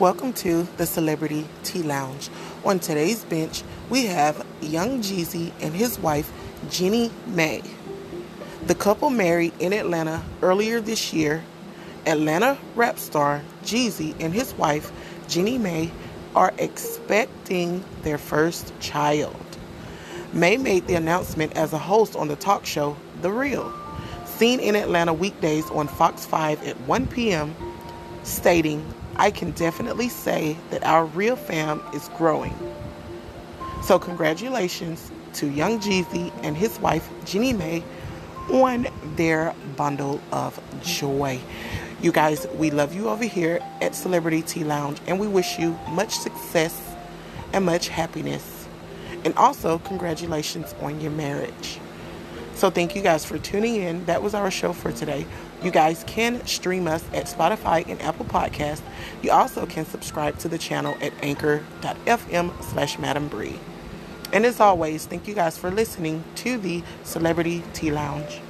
Welcome to the Celebrity Tea Lounge. On today's bench, we have Young Jeezy and his wife, Jeannie Mai. The couple married in Atlanta earlier this year. Atlanta rap star Jeezy and his wife, Jeannie Mai, are expecting their first child. Mai made the announcement as a host on the talk show The Real, seen in Atlanta weekdays on Fox 5 at 1 p.m., stating, I can definitely say that our real fam is growing. So, congratulations to Young Jeezy and his wife, Jeannie Mai, on their bundle of joy. You guys, we love you over here at Celebrity Tea Lounge, and we wish you much success and much happiness. And also, congratulations on your marriage. So, thank you guys for tuning in. That was our show for today. You guys can stream us at Spotify and Apple Podcasts. You also can subscribe to the channel at anchor.fm slash Madam Bree. And as always, thank you guys for listening to the Celebrity Tea Lounge.